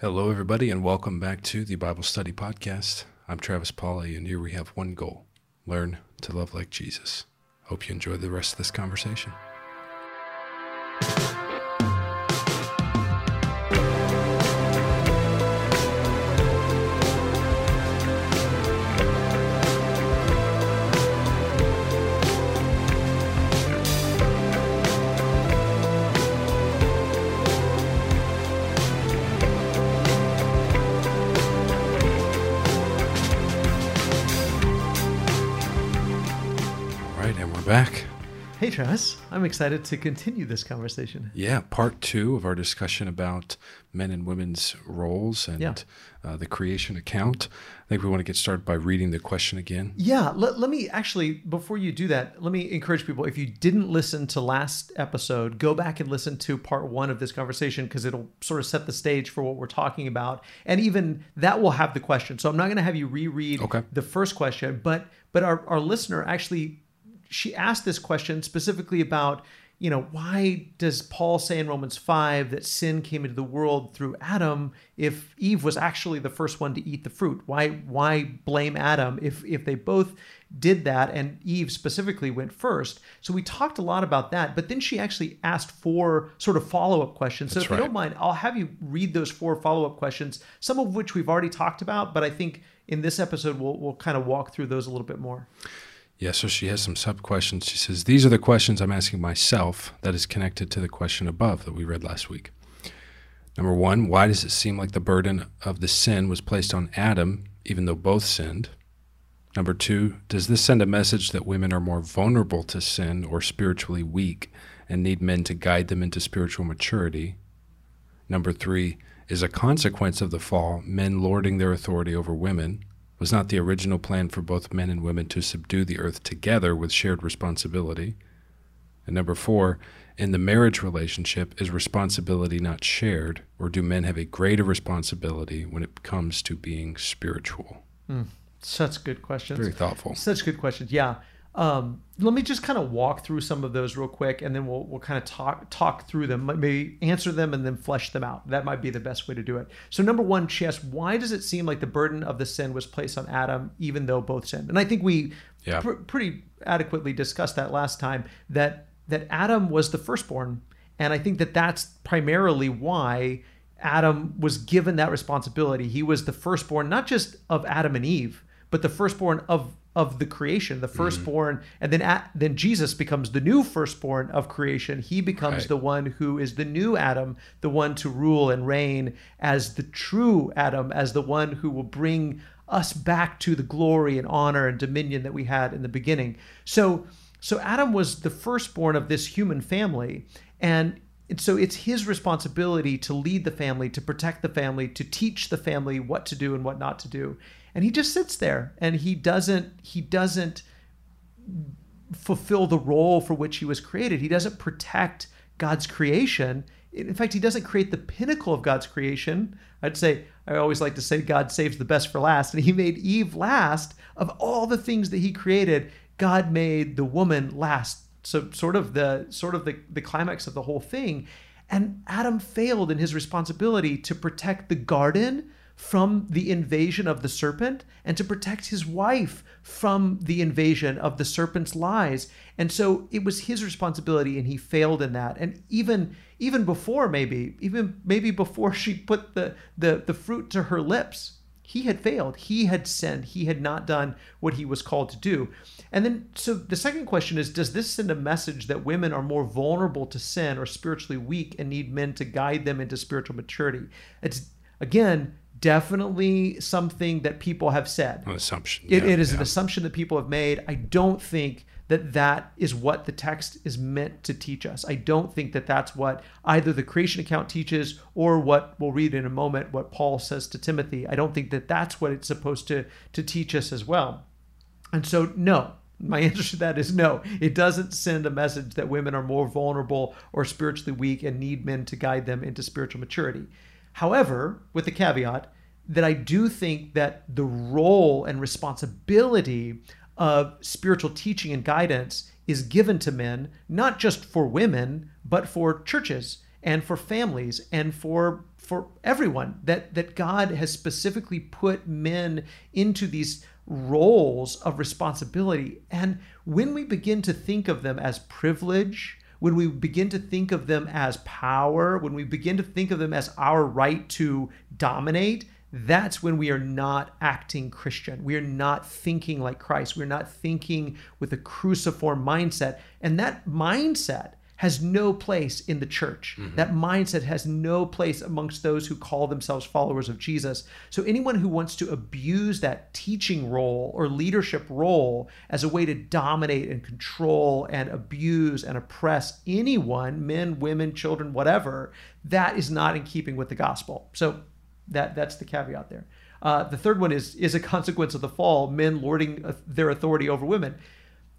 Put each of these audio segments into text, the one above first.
Hello, everybody, and welcome back to the Bible Study Podcast. I'm Travis Pauley, and here we have one goal learn to love like Jesus. Hope you enjoy the rest of this conversation. Back. Hey, Travis. I'm excited to continue this conversation. Yeah, part two of our discussion about men and women's roles and Yeah. uh, the creation account. I think we want to get started by reading the question again. Yeah, let, let me actually, before you do that, let me encourage people if you didn't listen to last episode, go back and listen to part one of this conversation because it'll sort of set the stage for what we're talking about. And even that will have the question. So I'm not going to have you reread Okay. the first question, but but our, our listener actually she asked this question specifically about you know why does paul say in romans 5 that sin came into the world through adam if eve was actually the first one to eat the fruit? Why why blame adam if if they both did that and eve specifically went first? So we talked a lot about that but then she actually asked four sort of follow-up questions. So That's if you don't mind i'll have you read those four follow-up questions some of which we've already talked about but i think in this episode we'll, we'll kind of walk through those a little bit more Yeah, so she has some sub questions. She says, These are the questions I'm asking myself that is connected to the question above that we read last week. Number one, why does it seem like the burden of the sin was placed on Adam, even though both sinned? Number two, does this send a message that women are more vulnerable to sin or spiritually weak and need men to guide them into spiritual maturity? Number three, is a consequence of the fall men lording their authority over women? Was not the original plan for both men and women to subdue the earth together with shared responsibility? And number four, in the marriage relationship, is responsibility not shared, or do men have a greater responsibility when it comes to being spiritual? Hmm. such good questions Very thoughtful. Such good questions. Yeah. Um, let me just kind of walk through some of those real quick, and then we'll we'll kind of talk talk through them, maybe answer them, and then flesh them out. That might be the best way to do it. So, number one, she asked, why does it seem like the burden of the sin was placed on Adam, even though both sinned? And I think we Yeah. pr- pretty adequately discussed that last time. That that Adam was the firstborn, and I think that that's primarily why Adam was given that responsibility. He was the firstborn, not just of Adam and Eve, but the firstborn of of the creation, the mm-hmm. firstborn, and then at, then Jesus becomes the new firstborn of creation. He becomes Right. the one who is the new Adam, the one to rule and reign as the true Adam, as the one who will bring us back to the glory and honor and dominion that we had in the beginning. So so Adam was the firstborn of this human family and and so it's his responsibility to lead the family, to protect the family, to teach the family what to do and what not to do. And he just sits there and he doesn't he doesn't fulfill the role for which he was created. He doesn't protect God's creation. In fact, he doesn't create the pinnacle of God's creation. I'd say, I always like to say, God saves the best for last. And he made Eve last of all the things that he created. God made the woman last. So sort of the sort of the, the climax of the whole thing. And Adam failed in his responsibility to protect the garden from the invasion of the serpent and to protect his wife from the invasion of the serpent's lies. And so it was his responsibility and he failed in that. And even even before maybe, even maybe before she put the the, the fruit to her lips, he had failed. He had sinned. He had not done what he was called to do. And then, so the second question is Does this send a message that women are more vulnerable to sin or spiritually weak and need men to guide them into spiritual maturity? It's, again, definitely something that people have said. An assumption. It, yeah, it is an assumption that people have made. I don't think that that is what the text is meant to teach us. I don't think that that's what either the creation account teaches or what we'll read in a moment what Paul says to Timothy. I don't think that that's what it's supposed to to teach us as well. And so no, my answer to that is no. It doesn't send a message that women are more vulnerable or spiritually weak and need men to guide them into spiritual maturity. However, with the caveat that I do think that the role and responsibility of spiritual teaching and guidance is given to men, not just for women, but for churches and for families and for for everyone that that God has specifically put men into these roles of responsibility. And when we begin to think of them as privilege, when we begin to think of them as power, when we begin to think of them as our right to dominate, that's when we are not acting Christian. We are not thinking like Christ. We're not thinking with a cruciform mindset. And that mindset has no place in the church. Mm-hmm. That mindset has no place amongst those who call themselves followers of Jesus. So, anyone who wants to abuse that teaching role or leadership role as a way to dominate and control and abuse and oppress anyone, men, women, children, whatever, that is not in keeping with the gospel. So, that, that's the caveat there. Uh, the third one is is a consequence of the fall, men lording their authority over women.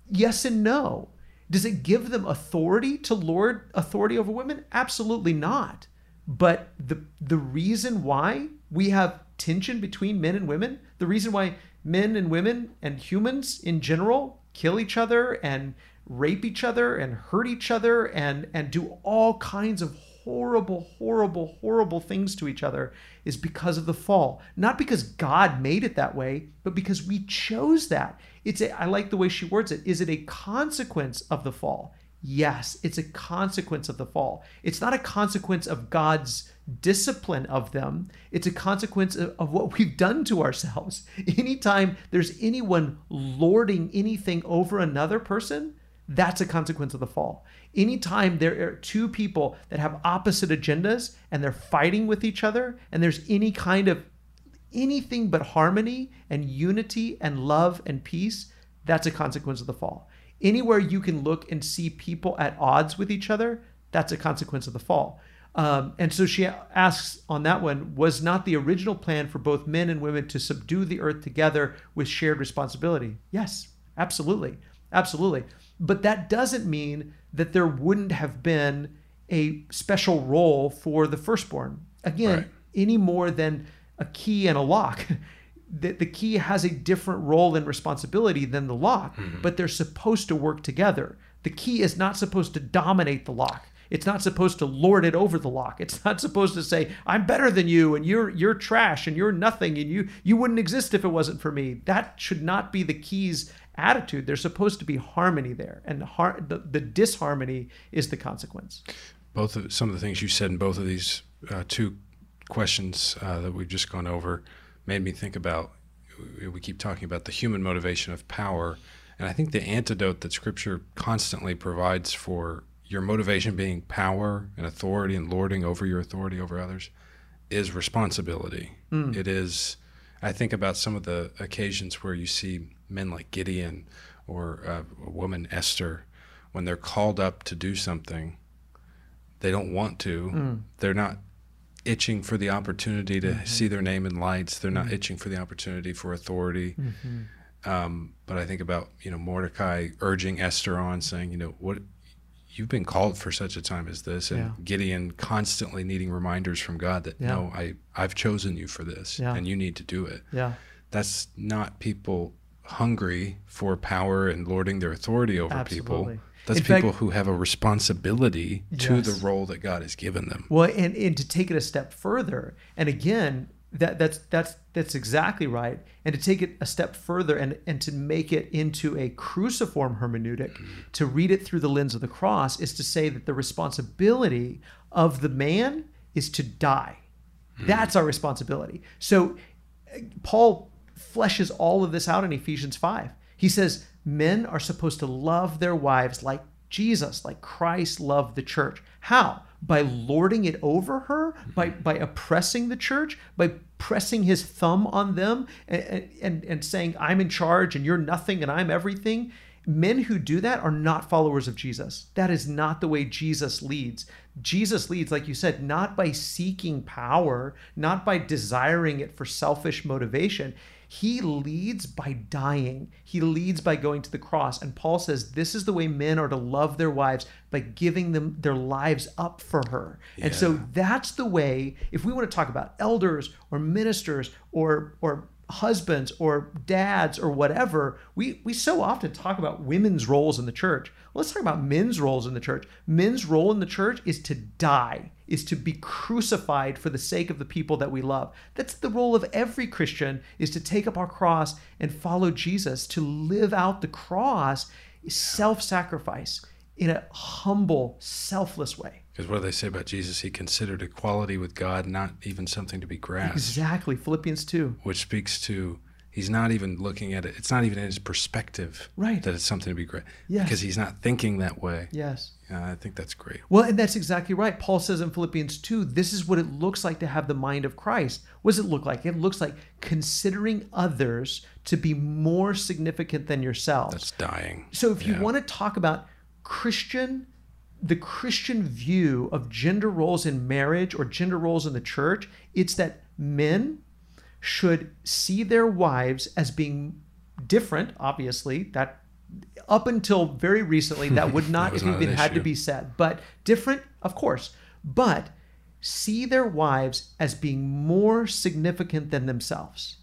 Yes and no. Does it give them authority to lord authority over women? Absolutely not. But the the reason why we have tension between men and women, the reason why men and women and humans in general kill each other and rape each other and hurt each other and and do all kinds of horrible horrible horrible things to each other is because of the fall not because god made it that way but because we chose that it's a, I like the way she words it. Is it a consequence of the fall? Yes, it's a consequence of the fall. It's not a consequence of God's discipline of them. It's a consequence of, of, what we've done to ourselves. Anytime there's anyone lording anything over another person, that's a consequence of the fall. Anytime there are two people that have opposite agendas and they're fighting with each other, and there's any kind of anything but harmony and unity and love and peace, that's a consequence of the fall. Anywhere you can look and see people at odds with each other, that's a consequence of the fall. Um, and so she asks on that one was not the original plan for both men and women to subdue the earth together with shared responsibility? Yes, absolutely. Absolutely. But that doesn't mean that there wouldn't have been a special role for the firstborn. Again, right. any more than a key and a lock. the, the key has a different role and responsibility than the lock, mm-hmm. but they're supposed to work together. The key is not supposed to dominate the lock. It's not supposed to lord it over the lock. It's not supposed to say, "I'm better than you and you're you're trash and you're nothing and you you wouldn't exist if it wasn't for me." That should not be the key's attitude. There's supposed to be harmony there, and har- the, the disharmony is the consequence. Both of some of the things you said in both of these uh, two questions uh, that we've just gone over made me think about we keep talking about the human motivation of power and i think the antidote that scripture constantly provides for your motivation being power and authority and lording over your authority over others is responsibility mm. it is i think about some of the occasions where you see men like gideon or uh, a woman esther when they're called up to do something they don't want to mm. they're not itching for the opportunity to mm-hmm. see their name in lights. They're not mm-hmm. itching for the opportunity for authority. Mm-hmm. Um, but I think about you know Mordecai urging Esther on, saying, you know, what you've been called for such a time as this, and yeah. Gideon constantly needing reminders from God that yeah. no, I I've chosen you for this, yeah. and you need to do it. Yeah, that's not people hungry for power and lording their authority over Absolutely. people that's In people fact, who have a responsibility to the role that God has given them. Well, and, and to take it a step further, and again, that that's that's that's exactly right. And to take it a step further and and to make it into a cruciform hermeneutic, mm-hmm. to read it through the lens of the cross, is to say that the responsibility of the man is to die. Mm-hmm. That's our responsibility. So Paul fleshes all of this out in Ephesians 5. He says, men are supposed to love their wives like Jesus, like Christ loved the church. How? By lording it over her, by, mm-hmm. by oppressing the church, by pressing his thumb on them and, and, and saying, I'm in charge and you're nothing and I'm everything. Men who do that are not followers of Jesus. That is not the way Jesus leads. Jesus leads, like you said, not by seeking power, not by desiring it for selfish motivation. He leads by dying. He leads by going to the cross. And Paul says this is the way men are to love their wives by giving them their lives up for her. Yeah. And so that's the way, if we want to talk about elders or ministers or or husbands or dads or whatever, we, we so often talk about women's roles in the church. Let's talk about men's roles in the church. Men's role in the church is to die is to be crucified for the sake of the people that we love. That's the role of every Christian is to take up our cross and follow Jesus, to live out the cross, self-sacrifice in a humble, selfless way. Because what do they say about Jesus? He considered equality with God not even something to be grasped. Exactly. Philippians 2. Which speaks to he's not even looking at it. It's not even in his perspective right. that it's something to be great. Yes. Because he's not thinking that way. Yes. Yeah, I think that's great. Well, and that's exactly right. Paul says in Philippians 2, this is what it looks like to have the mind of Christ. What does it look like? It looks like considering others to be more significant than yourself. That's dying. So if you want to talk about Christian the Christian view of gender roles in marriage or gender roles in the church, it's that men should see their wives as being different, obviously. That up until very recently, that would not That have even had to be said. But different, of course. But see their wives as being more significant than themselves.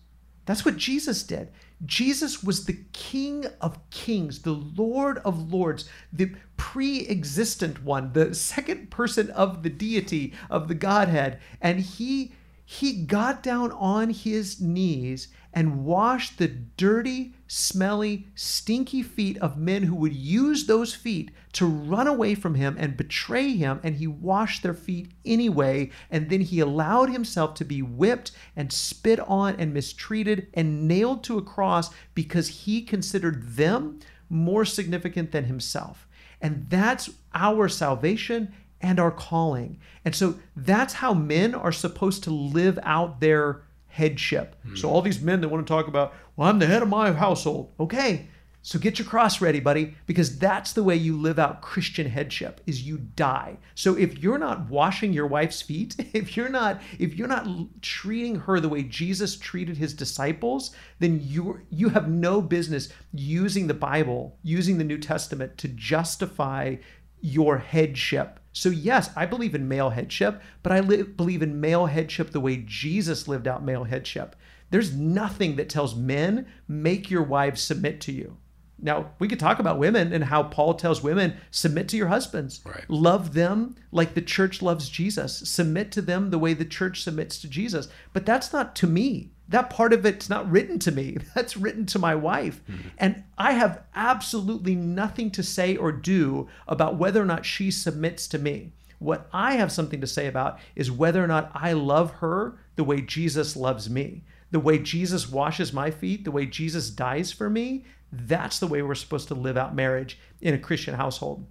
That's what Jesus did. Jesus was the King of Kings, the Lord of Lords, the pre existent one, the second person of the deity, of the Godhead. And he, he got down on his knees and washed the dirty, smelly, stinky feet of men who would use those feet to run away from him and betray him. And he washed their feet anyway. And then he allowed himself to be whipped and spit on and mistreated and nailed to a cross because he considered them more significant than himself. And that's our salvation and our calling. And so that's how men are supposed to live out their headship. Hmm. So all these men that want to talk about, well, I'm the head of my household. Okay. So get your cross ready, buddy, because that's the way you live out Christian headship is you die. So if you're not washing your wife's feet, if you're not if you're not treating her the way Jesus treated his disciples, then you you have no business using the Bible, using the New Testament to justify your headship. So, yes, I believe in male headship, but I li- believe in male headship the way Jesus lived out male headship. There's nothing that tells men, make your wives submit to you. Now, we could talk about women and how Paul tells women, submit to your husbands. Right. Love them like the church loves Jesus. Submit to them the way the church submits to Jesus. But that's not to me. That part of it's not written to me. That's written to my wife. Hmm. And I have absolutely nothing to say or do about whether or not she submits to me. What I have something to say about is whether or not I love her the way Jesus loves me. The way Jesus washes my feet, the way Jesus dies for me, that's the way we're supposed to live out marriage in a Christian household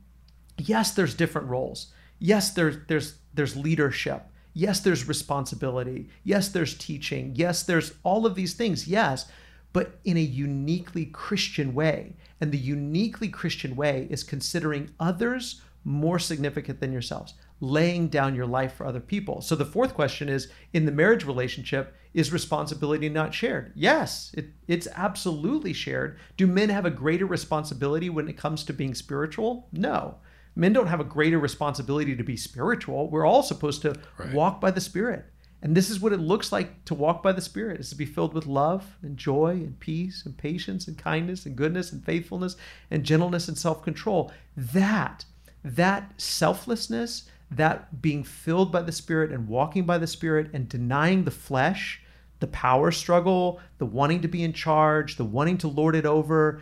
yes there's different roles yes there's there's there's leadership yes there's responsibility. Yes there's teaching. Yes there's all of these things yes but in a uniquely christian way. And the uniquely christian way is considering others more significant than yourselves laying down your life for other people. So the fourth question is in the marriage relationship is responsibility not shared? Yes it, it's absolutely shared. Do men have a greater responsibility when it comes to being spiritual? No men don't have a greater responsibility to be spiritual. We're all supposed to Right. walk by the Spirit. And this is what it looks like to walk by the Spirit is to be filled with love and joy and peace and patience and kindness and goodness and faithfulness and gentleness and self-control. That, that selflessness, that being filled by the Spirit and walking by the Spirit and denying the flesh, the power struggle, the wanting to be in charge, the wanting to lord it over,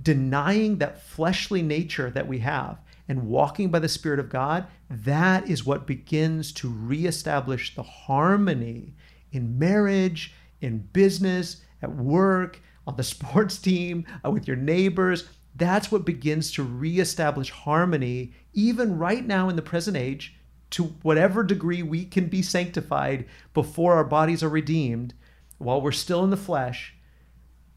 denying that fleshly nature that we have and walking by the Spirit of God, that is what begins to reestablish the harmony in marriage, in business, at work, on the sports team, uh, with your neighbors. That's what begins to reestablish harmony, even right now in the present age, to whatever degree we can be sanctified before our bodies are redeemed while we're still in the flesh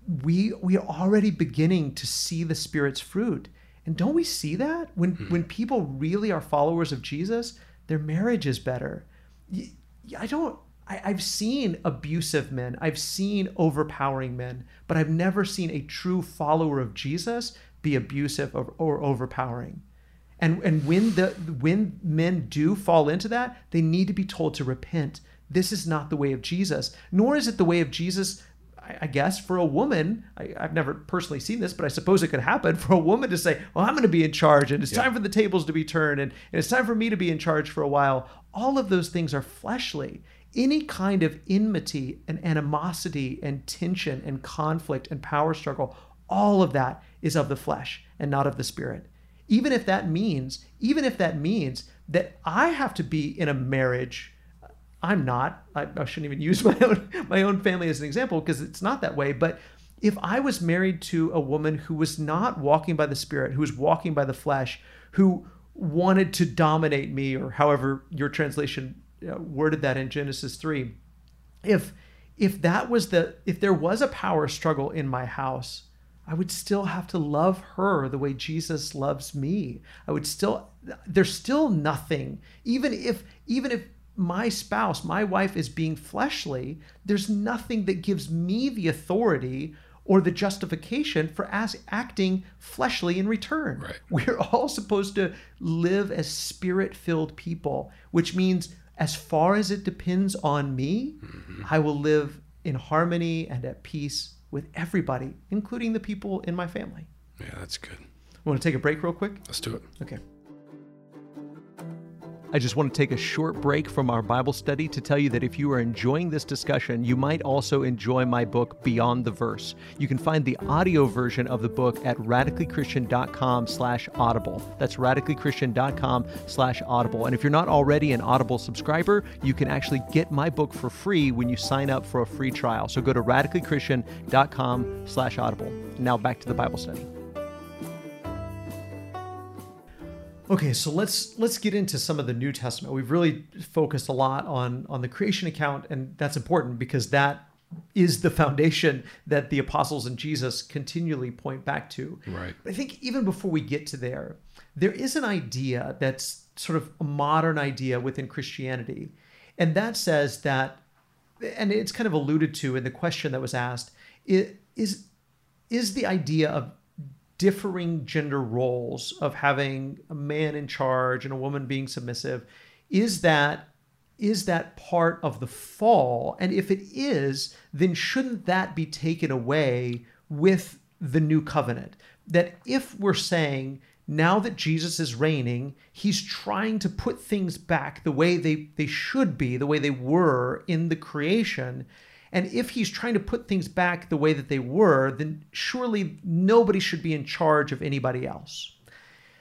we we are already beginning to see the spirit's fruit and don't we see that? When hmm. when people really are followers of jesus their marriage is better. I don't I, i've seen abusive men. I've seen overpowering men. But i've never seen a true follower of jesus be abusive or, or overpowering. And and when the when men do fall into that, they need to be told to repent. This is not the way of Jesus, nor is it the way of Jesus. I, I guess for a woman, I, I've never personally seen this, but I suppose it could happen for a woman to say, "Well, I'm going to be in charge, and it's Yeah. time for the tables to be turned, and, and it's time for me to be in charge for a while." All of those things are fleshly. Any kind of enmity and animosity and tension and conflict and power struggle, all of that is of the flesh and not of the spirit. Even if that means, even if that means that I have to be in a marriage I'm not. I, I shouldn't even use my own my own family as an example because it's not that way. But if I was married to a woman who was not walking by the Spirit, who was walking by the flesh, who wanted to dominate me, or however your translation uh, worded that in Genesis three, if if that was the if there was a power struggle in my house, I would still have to love her the way Jesus loves me. I would still there's still nothing even if even if my spouse, my wife is being fleshly, there's nothing that gives me the authority or the justification for as acting fleshly in return. Right. We're all supposed to live as spirit-filled people, which means as far as it depends on me, mm-hmm. I will live in harmony and at peace with everybody, including the people in my family. Yeah, that's good. Want to take a break real quick? Let's do it. Okay. I just want to take a short break from our Bible study to tell you that if you are enjoying this discussion, you might also enjoy my book Beyond the Verse. You can find the audio version of the book at radicallychristian.com slash audible. That's radicallychristian.com slash audible. And if you're not already an Audible subscriber, you can actually get my book for free when you sign up for a free trial. So go to radicallychristian.com slash audible. Now back to the Bible study. Okay, so let's let's get into some of the New Testament. We've really focused a lot on on the creation account, and that's important because that is the foundation that the apostles and Jesus continually point back to. Right. But I think even before we get to there, there is an idea that's sort of a modern idea within Christianity, and that says that, and it's kind of alluded to in the question that was asked, is is the idea of differing gender roles of having a man in charge and a woman being submissive is that is that part of the fall? And if it is then shouldn't that be taken away with the new covenant? That if we're saying now that Jesus is reigning he's trying to put things back the way they they should be the way they were in the creation and if he's trying to put things back the way that they were, then surely nobody should be in charge of anybody else.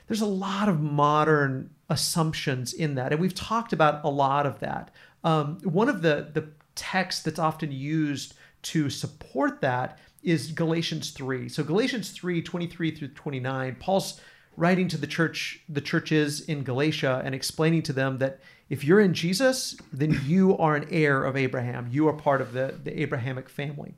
There's a lot of modern assumptions in that, and we've talked about a lot of that. Um, one of the the texts that's often used to support that is Galatians 3. So Galatians 3, 23 through 29, Paul's writing to the church, the churches in Galatia and explaining to them that if you're in Jesus, then you are an heir of Abraham. You are part of the, the Abrahamic family,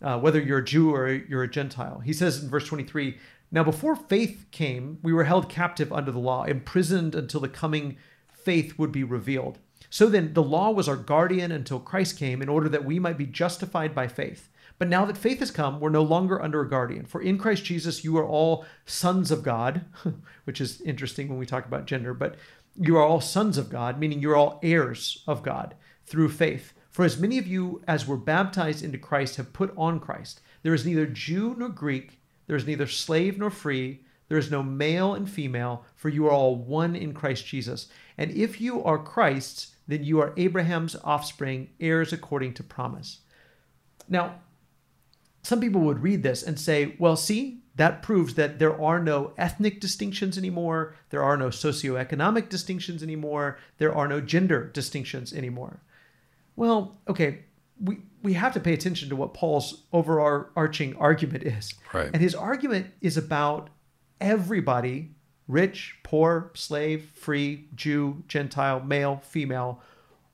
uh, whether you're a Jew or you're a Gentile. He says in verse 23 Now, before faith came, we were held captive under the law, imprisoned until the coming faith would be revealed. So then, the law was our guardian until Christ came in order that we might be justified by faith. But now that faith has come, we're no longer under a guardian. For in Christ Jesus, you are all sons of God, which is interesting when we talk about gender, but you are all sons of God, meaning you're all heirs of God through faith. For as many of you as were baptized into Christ have put on Christ. There is neither Jew nor Greek, there is neither slave nor free, there is no male and female, for you are all one in Christ Jesus. And if you are Christ's, then you are Abraham's offspring, heirs according to promise. Now, some people would read this and say, well, see, that proves that there are no ethnic distinctions anymore. There are no socioeconomic distinctions anymore. There are no gender distinctions anymore. Well, okay, we, we have to pay attention to what Paul's overarching argument is. Right. And his argument is about everybody rich, poor, slave, free, Jew, Gentile, male, female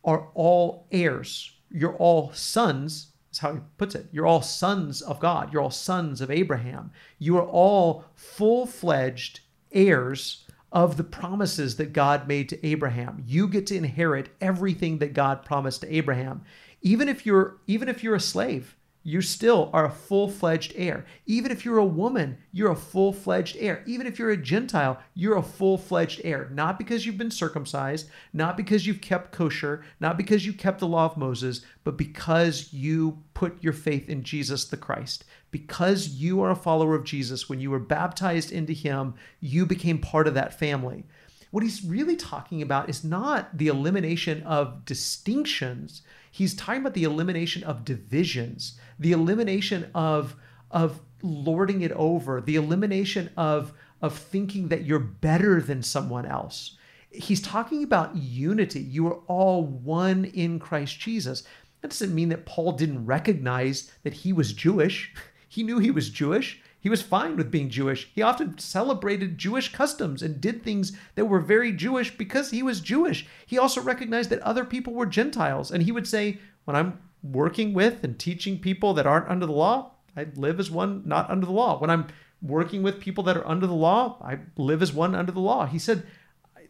are all heirs. You're all sons is how he puts it. You're all sons of God. You're all sons of Abraham. You are all full fledged heirs of the promises that God made to Abraham. You get to inherit everything that God promised to Abraham. Even if you're even if you're a slave, you still are a full fledged heir. Even if you're a woman, you're a full fledged heir. Even if you're a Gentile, you're a full fledged heir. Not because you've been circumcised, not because you've kept kosher, not because you kept the law of Moses, but because you put your faith in Jesus the Christ. Because you are a follower of Jesus, when you were baptized into him, you became part of that family. What he's really talking about is not the elimination of distinctions. He's talking about the elimination of divisions, the elimination of of lording it over, the elimination of of thinking that you're better than someone else. He's talking about unity. You are all one in Christ Jesus. That doesn't mean that Paul didn't recognize that he was Jewish. He knew he was Jewish. He was fine with being Jewish. He often celebrated Jewish customs and did things that were very Jewish because he was Jewish. He also recognized that other people were Gentiles. And he would say, when I'm working with and teaching people that aren't under the law, I live as one not under the law. When I'm working with people that are under the law, I live as one under the law. He said,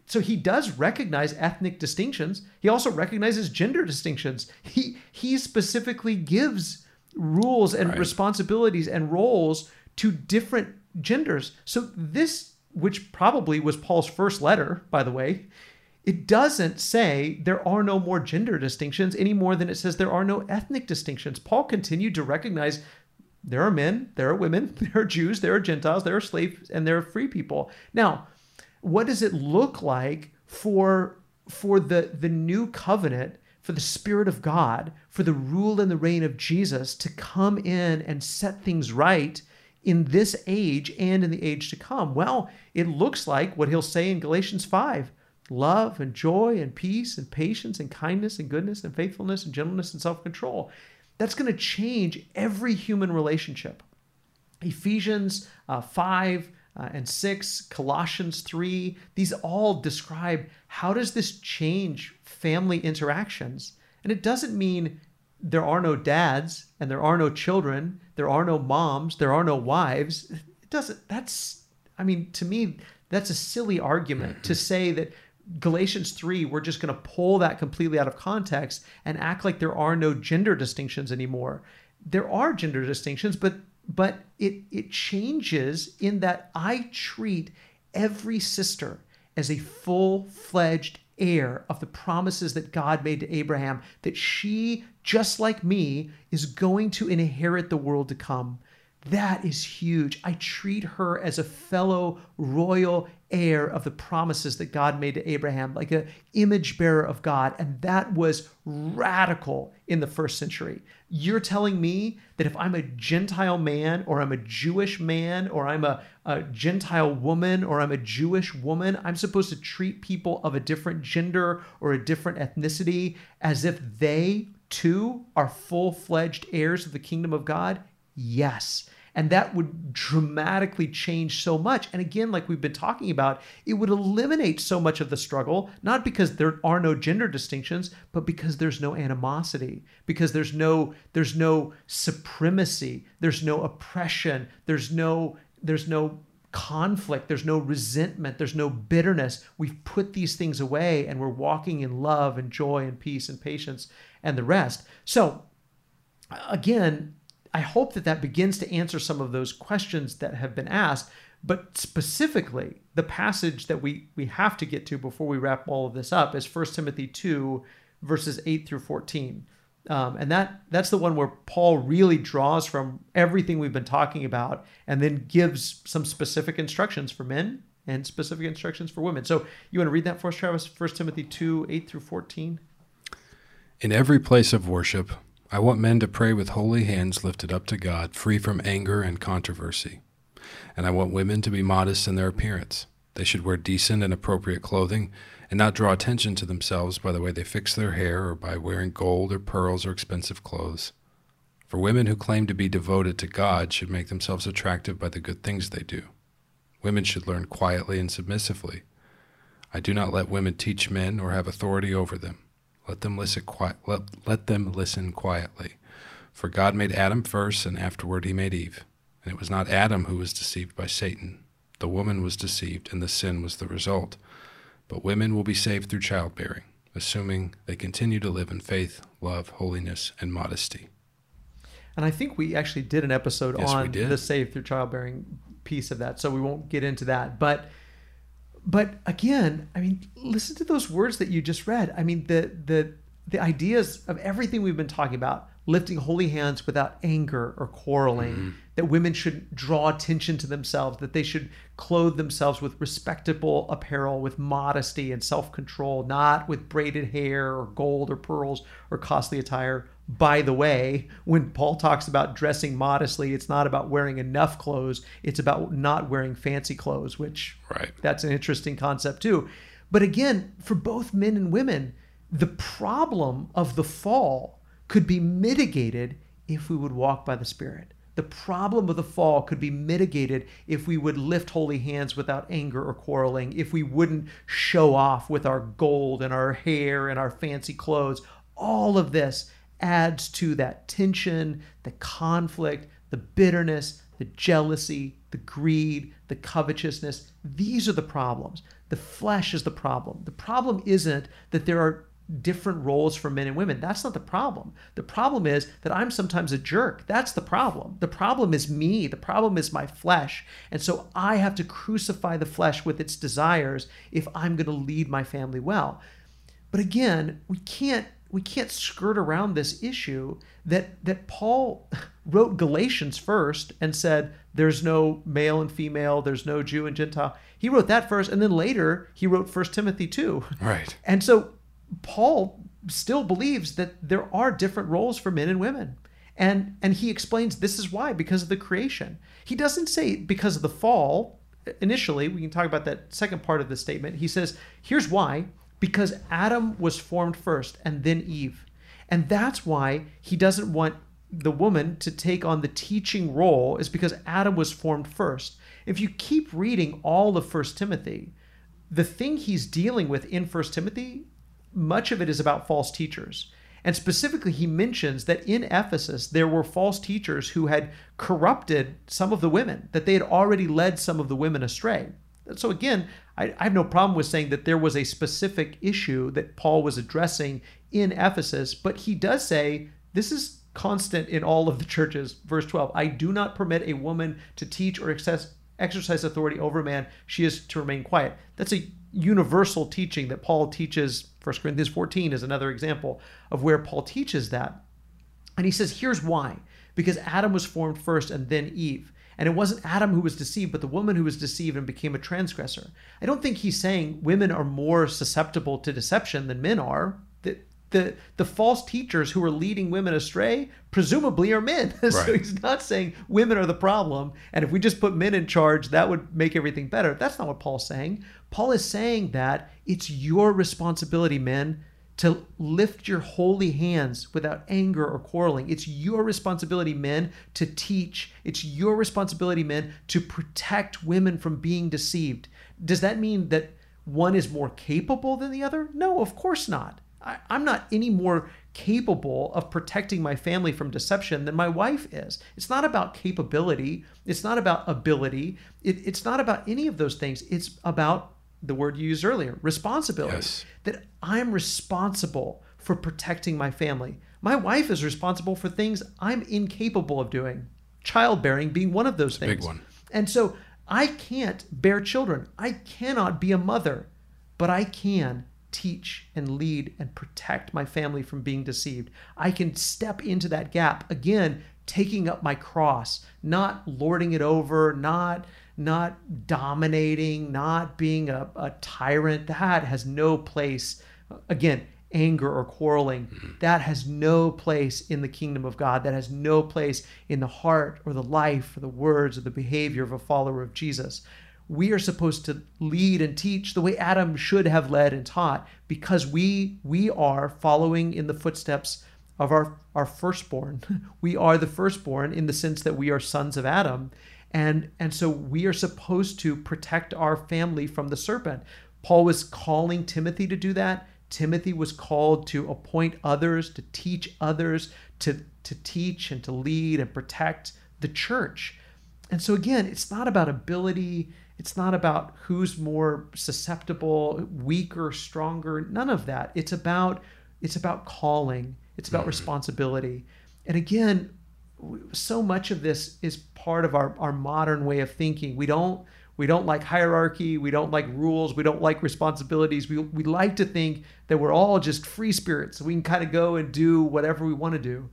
so he does recognize ethnic distinctions. He also recognizes gender distinctions. He he specifically gives rules and Right. responsibilities and roles to different genders. So this, which probably was Paul's first letter, by the way, it doesn't say there are no more gender distinctions any more than it says there are no ethnic distinctions. Paul continued to recognize there are men, there are women, there are Jews, there are Gentiles, there are slaves, and there are free people. Now, what does it look like for for the the new covenant for the spirit of god for the rule and the reign of jesus to come in and set things right in this age and in the age to come. Well it looks like what he'll say in galatians 5 love and joy and peace and patience and kindness and goodness and faithfulness and gentleness and self-control. That's going to change every human relationship. Ephesians uh, 5 uh, and 6, Colossians 3, these all describe how does this change family interactions? And it doesn't mean there are no dads and there are no children, there are no moms, there are no wives. It doesn't that's I mean to me that's a silly argument to mm-hmm. say that Galatians 3, we're just going to pull that completely out of context and act like there are no gender distinctions anymore. There are gender distinctions, but but it it changes in that I treat every sister as a full-fledged heir of the promises that God made to Abraham that she just like me is going to inherit the world to come. That is huge. I treat her as a fellow royal heir of the promises that God made to Abraham, like a image bearer of God, and that was radical in the first century. You're telling me that if I'm a Gentile man, or I'm a Jewish man, or I'm a, a Gentile woman, or I'm a Jewish woman, I'm supposed to treat people of a different gender or a different ethnicity as if they too are full fledged heirs of the kingdom of God? Yes. And that would dramatically change so much. And again, like we've been talking about, it would eliminate so much of the struggle, not because there are no gender distinctions, but because there's no animosity, because there's no there's no supremacy, there's no oppression, there's no there's no conflict, there's no resentment, there's no bitterness. We've put these things away and we're walking in love and joy and peace and patience and the rest. So again, I hope that that begins to answer some of those questions that have been asked. But specifically, the passage that we, we have to get to before we wrap all of this up is 1 Timothy 2, verses 8 through 14. Um, and that that's the one where Paul really draws from everything we've been talking about and then gives some specific instructions for men and specific instructions for women. So you want to read that for us, Travis? 1 Timothy 2, 8 through 14? In every place of worship, I want men to pray with holy hands lifted up to God, free from anger and controversy. And I want women to be modest in their appearance. They should wear decent and appropriate clothing and not draw attention to themselves by the way they fix their hair or by wearing gold or pearls or expensive clothes. For women who claim to be devoted to God should make themselves attractive by the good things they do. Women should learn quietly and submissively. I do not let women teach men or have authority over them. Let them listen qui- let, let them listen quietly. For God made Adam first and afterward he made Eve. And it was not Adam who was deceived by Satan. The woman was deceived and the sin was the result. But women will be saved through childbearing, assuming they continue to live in faith, love, holiness, and modesty. And I think we actually did an episode Yes, on the save through childbearing piece of that, so we won't get into that. But but again, I mean, listen to those words that you just read. I mean, the the the ideas of everything we've been talking about, lifting holy hands without anger or quarreling, mm-hmm. that women should draw attention to themselves, that they should clothe themselves with respectable apparel, with modesty and self-control, not with braided hair or gold or pearls or costly attire. By the way, when Paul talks about dressing modestly, it's not about wearing enough clothes, it's about not wearing fancy clothes, which Right. that's an interesting concept too. But again, for both men and women, the problem of the fall could be mitigated if we would walk by the Spirit. The problem of the fall could be mitigated if we would lift holy hands without anger or quarreling, if we wouldn't show off with our gold and our hair and our fancy clothes. All of this adds to that tension, the conflict, the bitterness, the jealousy, the greed, the covetousness. These are the problems. The flesh is the problem. The problem isn't that there are different roles for men and women. That's not the problem. The problem is that I'm sometimes a jerk. That's the problem. The problem is me. The problem is my flesh. And so I have to crucify the flesh with its desires if I'm going to lead my family well. But again, we can't we can't skirt around this issue that that Paul wrote Galatians first and said there's no male and female, there's no Jew and Gentile. He wrote that first and then later he wrote First Timothy 2. Right. And so Paul still believes that there are different roles for men and women. And and he explains this is why because of the creation. He doesn't say because of the fall initially. We can talk about that second part of the statement. He says, here's why because Adam was formed first and then Eve. And that's why he doesn't want the woman to take on the teaching role is because Adam was formed first. If you keep reading all of First Timothy, the thing he's dealing with in First Timothy, much of it is about false teachers. And specifically, he mentions that in Ephesus, there were false teachers who had corrupted some of the women, that they had already led some of the women astray. So, again, I, I have no problem with saying that there was a specific issue that Paul was addressing in Ephesus, but he does say this is constant in all of the churches. Verse 12 I do not permit a woman to teach or excess, exercise authority over a man, she is to remain quiet. That's a universal teaching that Paul teaches. 1 Corinthians 14 is another example of where Paul teaches that. And he says, here's why. Because Adam was formed first and then Eve. And it wasn't Adam who was deceived, but the woman who was deceived and became a transgressor. I don't think he's saying women are more susceptible to deception than men are. The, the, the false teachers who are leading women astray presumably are men. so Right. he's not saying women are the problem. And if we just put men in charge, that would make everything better. That's not what Paul's saying. Paul is saying that it's your responsibility, men, to lift your holy hands without anger or quarreling. It's your responsibility, men, to teach. It's your responsibility, men, to protect women from being deceived. Does that mean that one is more capable than the other? No, of course not. I, I'm not any more capable of protecting my family from deception than my wife is. It's not about capability. It's not about ability. It, it's not about any of those things. It's about the word you used earlier responsibility Yes. that I'm responsible for protecting my family. My wife is responsible for things I'm incapable of doing, childbearing being one of those a things. big one. And so I can't bear children. I cannot be a mother, but I can teach and lead and protect my family from being deceived. I can step into that gap again, taking up my cross, not lording it over, not not dominating, not being a, a tyrant. That has no place. Again, anger or quarreling, mm-hmm. that has no place in the kingdom of God. That has no place in the heart or the life or the words or the behavior of a follower of Jesus. We are supposed to lead and teach the way Adam should have led and taught because we we are following in the footsteps of our our firstborn. We are the firstborn in the sense that we are sons of Adam. And and so we are supposed to protect our family from the serpent. Paul was calling Timothy to do that. Timothy was called to appoint others, to teach others, to, to teach and to lead and protect the church. And so, again, it's not about ability. It's not about who's more susceptible, weaker, stronger. None of that. It's about it's about calling. It's about mm-hmm. responsibility. And again, so much of this is part of our, our modern way of thinking. We don't we don't like hierarchy, we don't like rules, we don't like responsibilities. We we like to think that we're all just free spirits. We can kind of go and do whatever we want to do.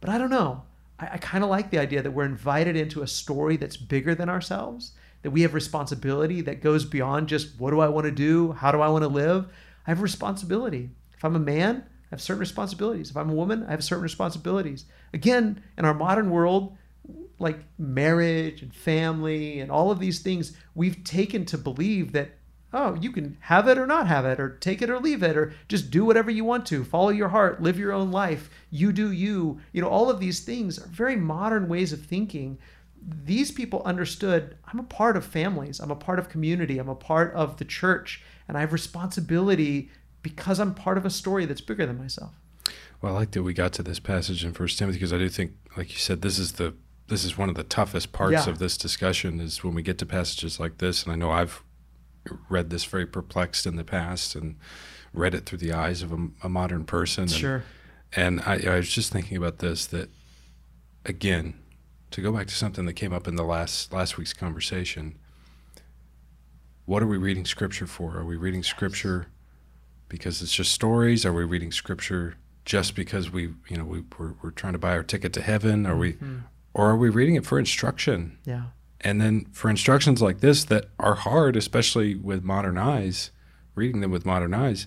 But I don't know. I, I kind of like the idea that we're invited into a story that's bigger than ourselves, that we have responsibility that goes beyond just what do I want to do? How do I want to live? I have responsibility. If I'm a man, I have certain responsibilities. If I'm a woman, I have certain responsibilities. Again, in our modern world, like marriage and family and all of these things, we've taken to believe that, oh, you can have it or not have it, or take it or leave it, or just do whatever you want to, follow your heart, live your own life, you do you. You know, all of these things are very modern ways of thinking. These people understood I'm a part of families, I'm a part of community, I'm a part of the church, and I have responsibility because I'm part of a story that's bigger than myself. Well, I like that we got to this passage in First Timothy because I do think, like you said, this is the this is one of the toughest parts Yeah. of this discussion is when we get to passages like this. And I know I've read this very perplexed in the past and read it through the eyes of a, a modern person. And, Sure. And I, I was just thinking about this that again, to go back to something that came up in the last last week's conversation. What are we reading scripture for? Are we reading scripture because it's just stories? Are we reading scripture just because we, you know, we, we're, we're trying to buy our ticket to heaven? Are we, Mhm. or are we reading it for instruction? Yeah. And then for instructions like this that are hard, especially with modern eyes, reading them with modern eyes,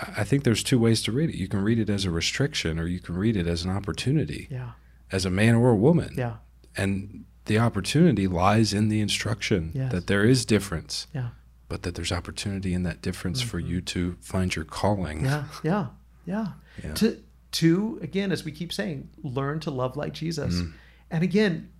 I I think there's two ways to read it. You can read it as a restriction or you can read it as an opportunity, Yeah. as a man or a woman. Yeah. And the opportunity lies in the instruction Yes. that there is difference, Yeah. But that there's opportunity in that difference for mm-hmm. you to find your calling. Yeah. Yeah. Yeah. Yeah. To to again, as we keep saying, learn to love like Jesus. Mm. And again,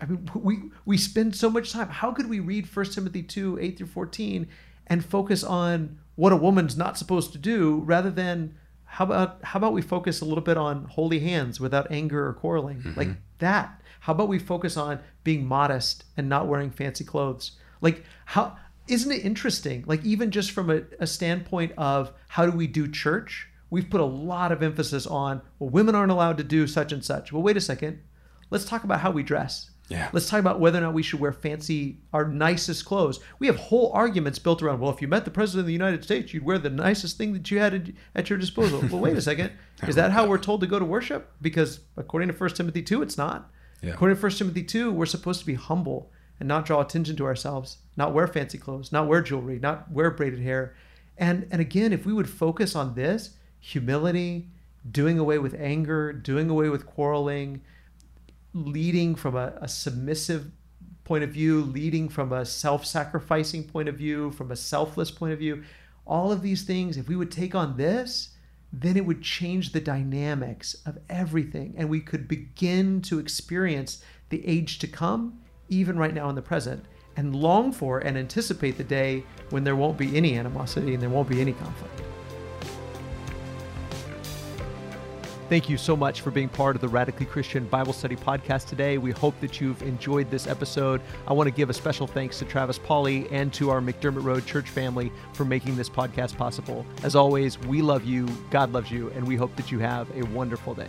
I mean, we we spend so much time. How could we read 1 Timothy two eight through fourteen and focus on what a woman's not supposed to do, rather than how about how about we focus a little bit on holy hands without anger or quarreling, mm-hmm. like that. How about we focus on being modest and not wearing fancy clothes? Like how isn't it interesting? Like even just from a, a standpoint of how do we do church? We've put a lot of emphasis on well, women aren't allowed to do such and such. Well, wait a second. Let's talk about how we dress. Yeah. Let's talk about whether or not we should wear fancy, our nicest clothes. We have whole arguments built around, well, if you met the president of the United States, you'd wear the nicest thing that you had at- your disposal. well, wait a second. Is that how we're told to go to worship? Because according to 1 Timothy 2, it's not. Yeah. According to 1 Timothy 2, we're supposed to be humble and not draw attention to ourselves, not wear fancy clothes, not wear jewelry, not wear braided hair. And and again, if we would focus on this, humility, doing away with anger, doing away with quarreling, leading from a, a submissive point of view, leading from a self sacrificing point of view, from a selfless point of view, all of these things, if we would take on this, then it would change the dynamics of everything. And we could begin to experience the age to come, even right now in the present, and long for and anticipate the day when there won't be any animosity and there won't be any conflict. Thank you so much for being part of the Radically Christian Bible Study podcast today. We hope that you've enjoyed this episode. I want to give a special thanks to Travis Pauley and to our McDermott Road church family for making this podcast possible. As always, we love you, God loves you, and we hope that you have a wonderful day.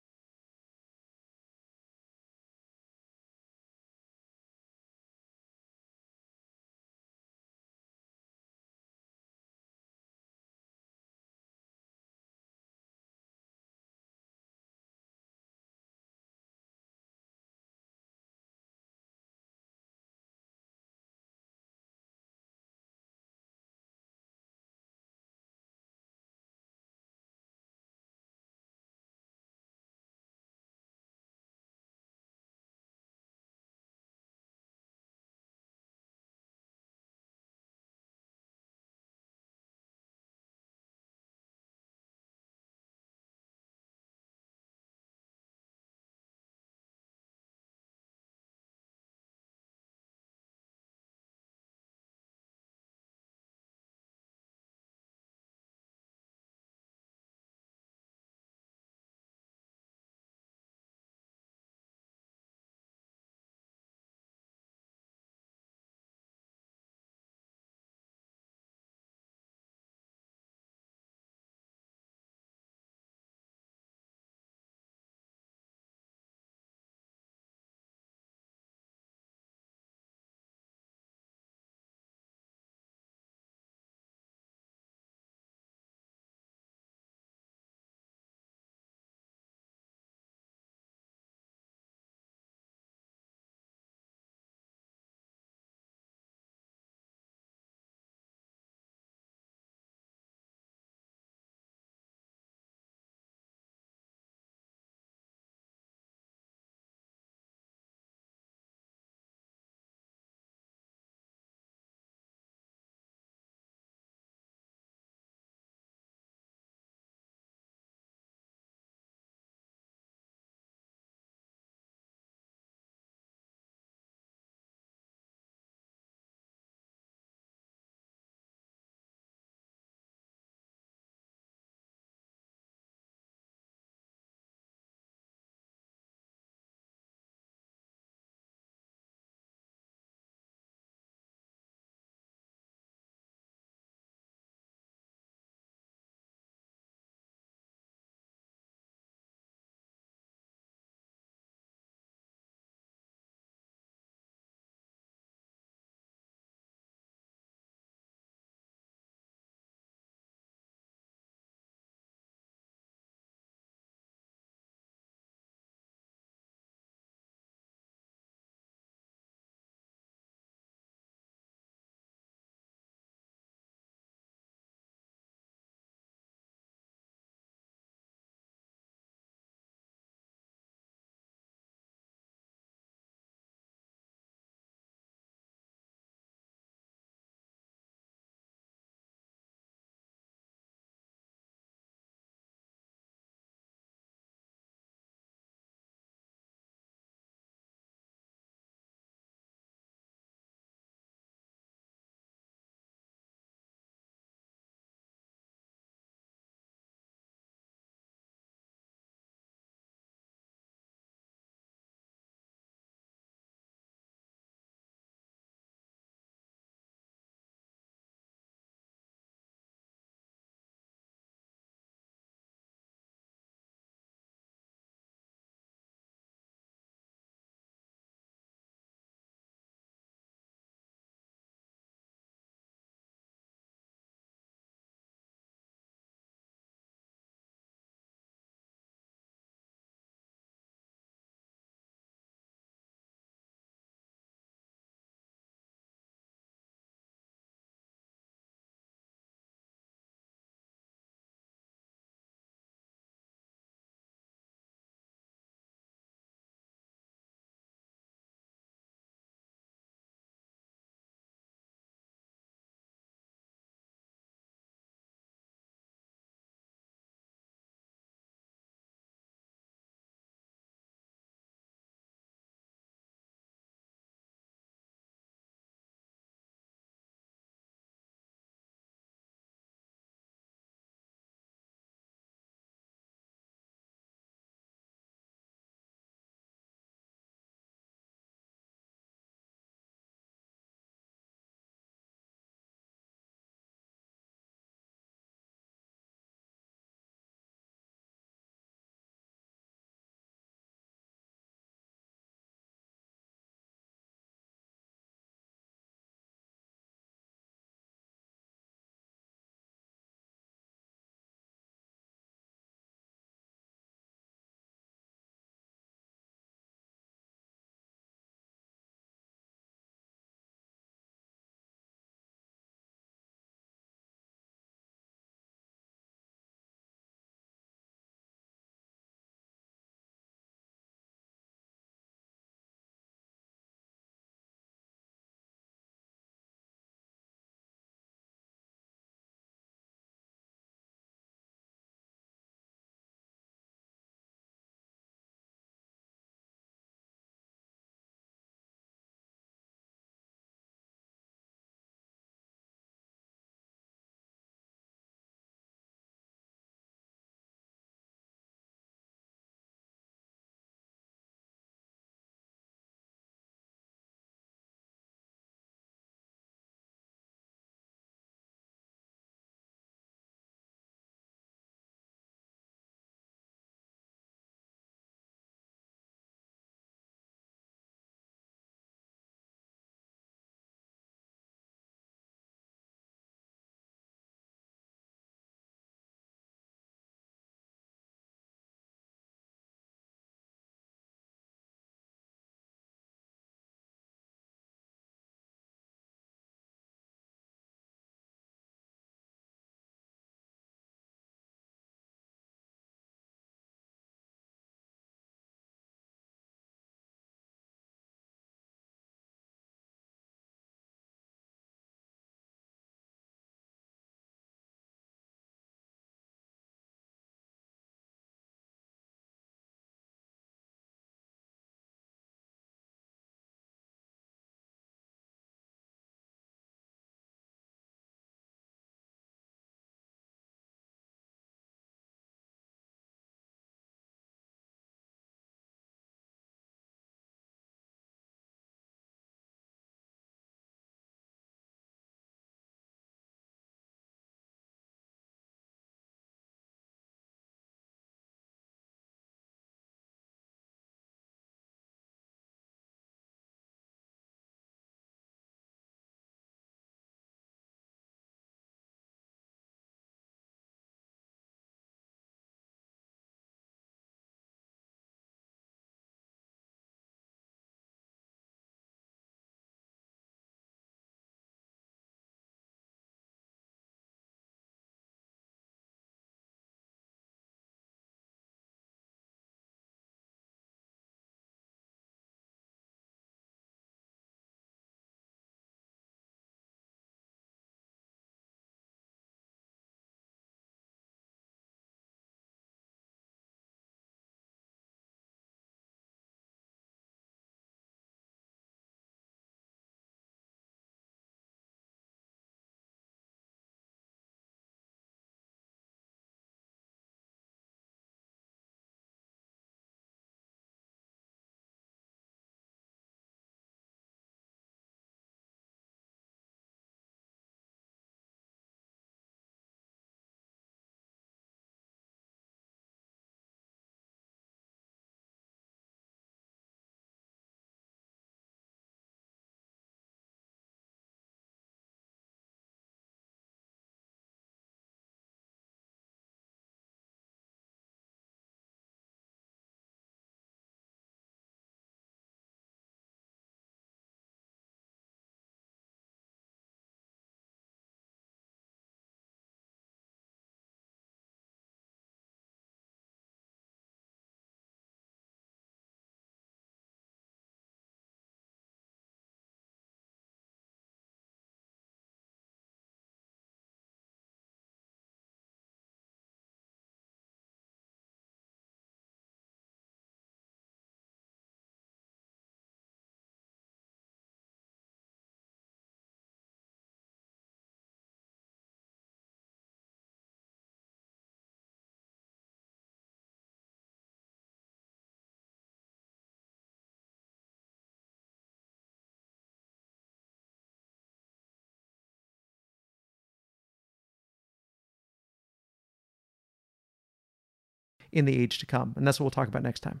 In the age to come. And that's what we'll talk about next time.